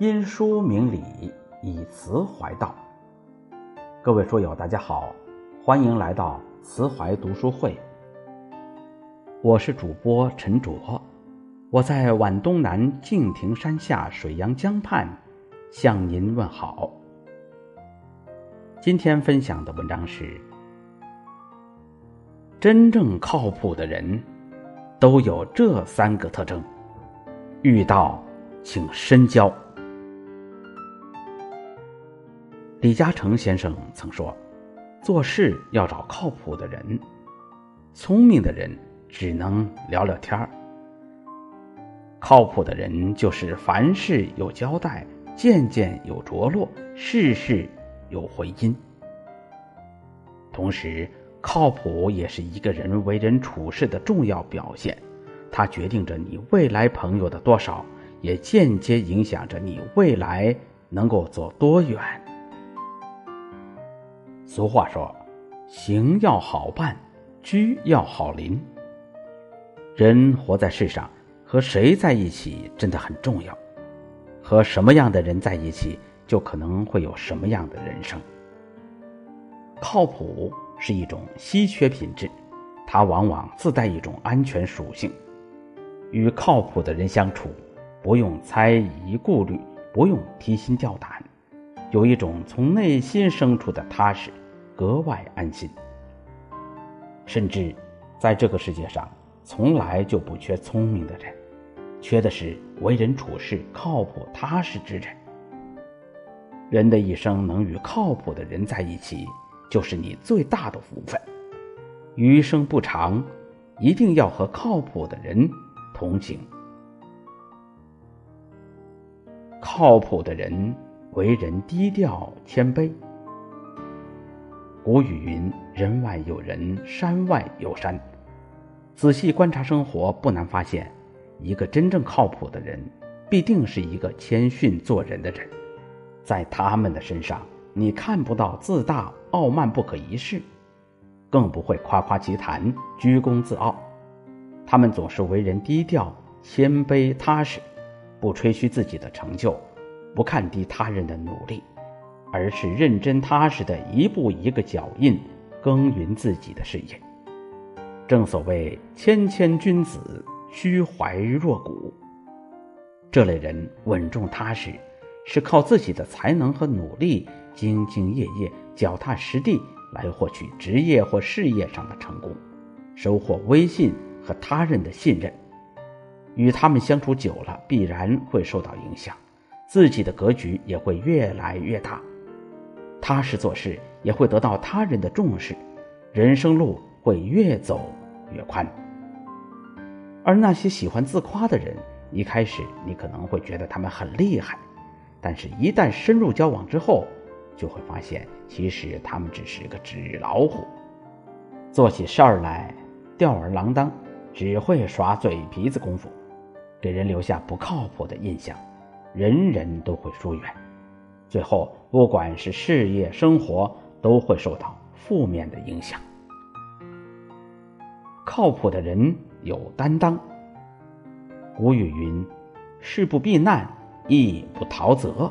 因书明理，以词怀道。各位书友，大家好，欢迎来到词怀读书会。我是主播陈卓，我在皖东南敬亭山下水阳江畔向您问好。今天分享的文章是：真正靠谱的人都有这三个特征，遇到请深交。李嘉诚先生曾说：“做事要找靠谱的人，聪明的人只能聊聊天儿。靠谱的人就是凡事有交代，件件有着落，事事有回音。同时，靠谱也是一个人为人处事的重要表现，它决定着你未来朋友的多少，也间接影响着你未来能够走多远。”俗话说：“行要好办，居要好邻。”人活在世上，和谁在一起真的很重要。和什么样的人在一起，就可能会有什么样的人生。靠谱是一种稀缺品质，它往往自带一种安全属性。与靠谱的人相处，不用猜疑顾虑，不用提心吊胆，有一种从内心生出的踏实。格外安心，甚至在这个世界上，从来就不缺聪明的人，缺的是为人处事靠谱踏实之人。人的一生能与靠谱的人在一起，就是你最大的福分。余生不长，一定要和靠谱的人同行。靠谱的人为人低调谦卑。古语云：“人外有人，山外有山。”仔细观察生活，不难发现，一个真正靠谱的人，必定是一个谦逊做人的人。在他们的身上，你看不到自大、傲慢、不可一世，更不会夸夸其谈、居功自傲。他们总是为人低调、谦卑、踏实，不吹嘘自己的成就，不看低他人的努力。而是认真踏实的一步一个脚印耕耘自己的事业。正所谓“谦谦君子，虚怀若谷”。这类人稳重踏实，是靠自己的才能和努力，兢兢业业、脚踏实地来获取职业或事业上的成功，收获威信和他人的信任。与他们相处久了，必然会受到影响，自己的格局也会越来越大。踏实做事也会得到他人的重视，人生路会越走越宽。而那些喜欢自夸的人，一开始你可能会觉得他们很厉害，但是一旦深入交往之后，就会发现其实他们只是个纸老虎，做起事儿来吊儿郎当，只会耍嘴皮子功夫，给人留下不靠谱的印象，人人都会疏远。最后，不管是事业、生活，都会受到负面的影响。靠谱的人有担当。古语云：“事不避难，亦不逃责。”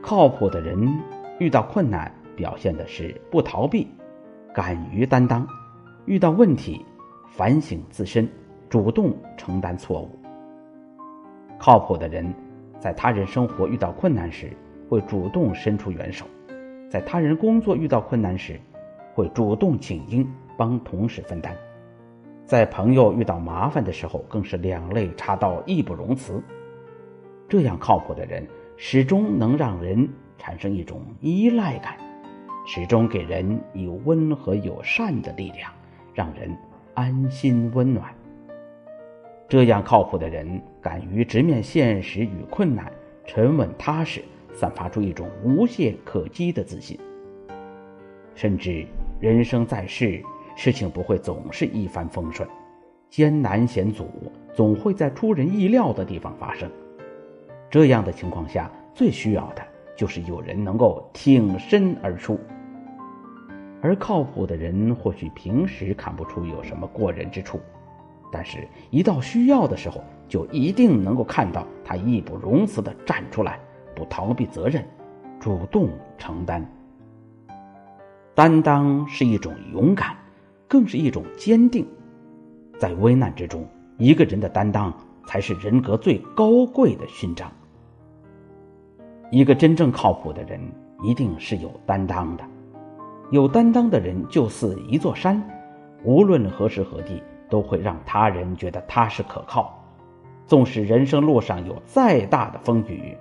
靠谱的人遇到困难，表现的是不逃避，敢于担当；遇到问题，反省自身，主动承担错误。靠谱的人。在他人生活遇到困难时，会主动伸出援手；在他人工作遇到困难时，会主动请缨帮同事分担；在朋友遇到麻烦的时候，更是两肋插刀，义不容辞。这样靠谱的人，始终能让人产生一种依赖感，始终给人以温和友善的力量，让人安心温暖。这样靠谱的人，敢于直面现实与困难，沉稳踏实，散发出一种无懈可击的自信。甚至人生在世，事情不会总是一帆风顺，艰难险阻总会在出人意料的地方发生。这样的情况下，最需要的就是有人能够挺身而出。而靠谱的人，或许平时看不出有什么过人之处。但是，一到需要的时候，就一定能够看到他义不容辞地站出来，不逃避责任，主动承担。担当是一种勇敢，更是一种坚定。在危难之中，一个人的担当才是人格最高贵的勋章。一个真正靠谱的人，一定是有担当的。有担当的人，就似一座山，无论何时何地，都会让他人觉得踏实可靠。纵使人生路上有再大的风雨，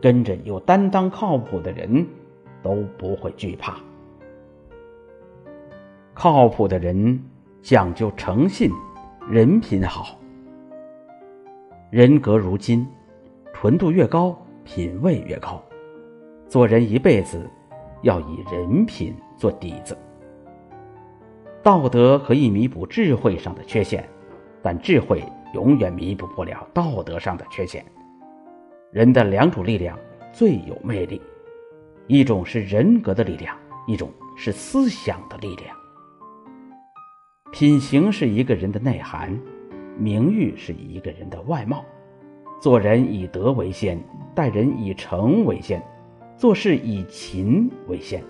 跟着有担当、靠谱的人，都不会惧怕。靠谱的人讲究诚信，人品好。人格如金，纯度越高，品位越高。做人一辈子，要以人品做底子。道德可以弥补智慧上的缺陷，但智慧永远弥补不了道德上的缺陷。人的两种力量最有魅力，一种是人格的力量，一种是思想的力量。品行是一个人的内涵，名誉是一个人的外貌。做人以德为先，待人以诚为先，做事以勤为先。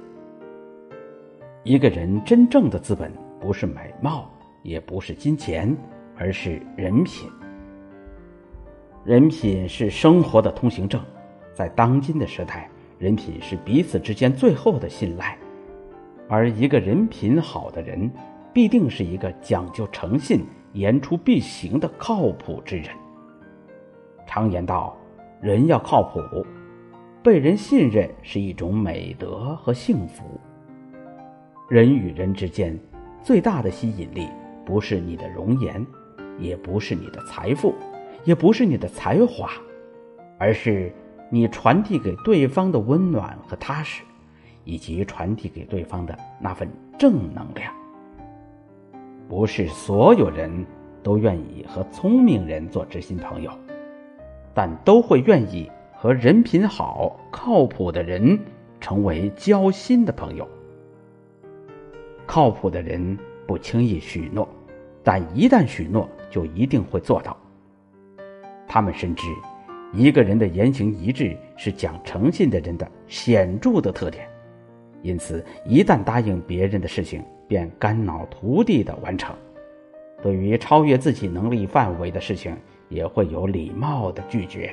一个人真正的资本，不是美貌，也不是金钱，而是人品。人品是生活的通行证，在当今的时代，人品是彼此之间最后的信赖。而一个人品好的人。必定是一个讲究诚信、言出必行的靠谱之人。常言道：“人要靠谱，被人信任是一种美德和幸福。”人与人之间最大的吸引力，不是你的容颜，也不是你的财富，也不是你的才华，而是你传递给对方的温暖和踏实，以及传递给对方的那份正能量。不是所有人都愿意和聪明人做知心朋友，但都会愿意和人品好、靠谱的人成为交心的朋友。靠谱的人不轻易许诺，但一旦许诺，就一定会做到。他们深知，一个人的言行一致是讲诚信的人的显著的特点，因此一旦答应别人的事情，便肝脑涂地的完成，对于超越自己能力范围的事情，也会有礼貌的拒绝，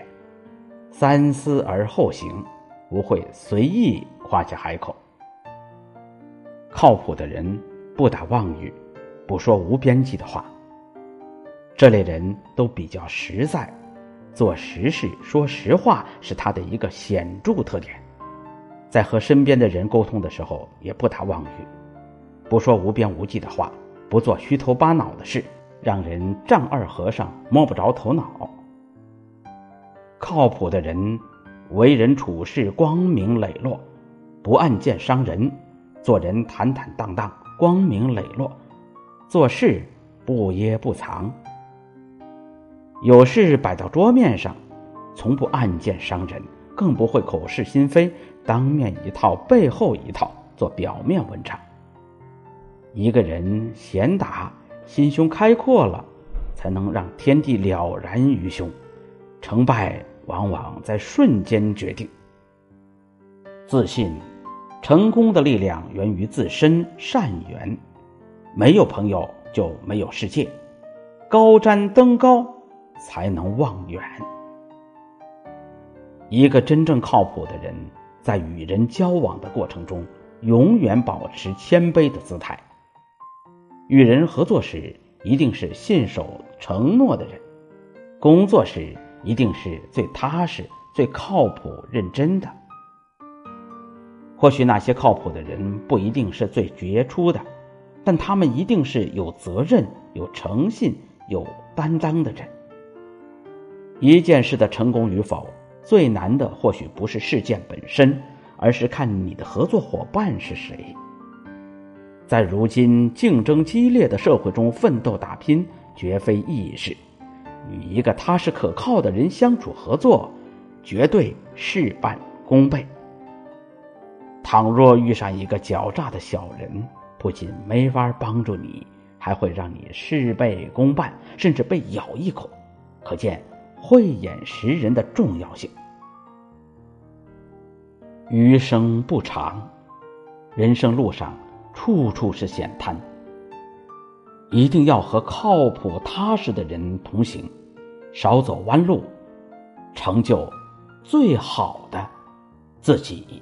三思而后行，不会随意夸下海口。靠谱的人不打妄语，不说无边际的话。这类人都比较实在，做实事、说实话是他的一个显著特点。在和身边的人沟通的时候，也不打妄语。不说无边无际的话，不做虚头巴脑的事，让人丈二和尚摸不着头脑。靠谱的人，为人处事光明磊落，不暗箭伤人；做人坦坦荡荡，光明磊落；做事不掖不藏。有事摆到桌面上，从不暗箭伤人，更不会口是心非，当面一套背后一套，做表面文章。一个人贤达，心胸开阔了，才能让天地了然于胸。成败往往在瞬间决定。自信，成功的力量源于自身善缘。没有朋友就没有世界。高瞻登高，才能望远。一个真正靠谱的人，在与人交往的过程中，永远保持谦卑的姿态。与人合作时，一定是信守承诺的人；工作时，一定是最踏实、最靠谱、认真的。或许那些靠谱的人不一定是最杰出的，但他们一定是有责任、有诚信、有担当的人。一件事的成功与否，最难的或许不是事件本身，而是看你的合作伙伴是谁。在如今竞争激烈的社会中奋斗打拼，绝非易事。与一个踏实可靠的人相处合作，绝对事半功倍。倘若遇上一个狡诈的小人，不仅没法帮助你，还会让你事倍功半，甚至被咬一口。可见慧眼识人的重要性。余生不长，人生路上处处是险滩，一定要和靠谱踏实的人同行，少走弯路，成就最好的自己。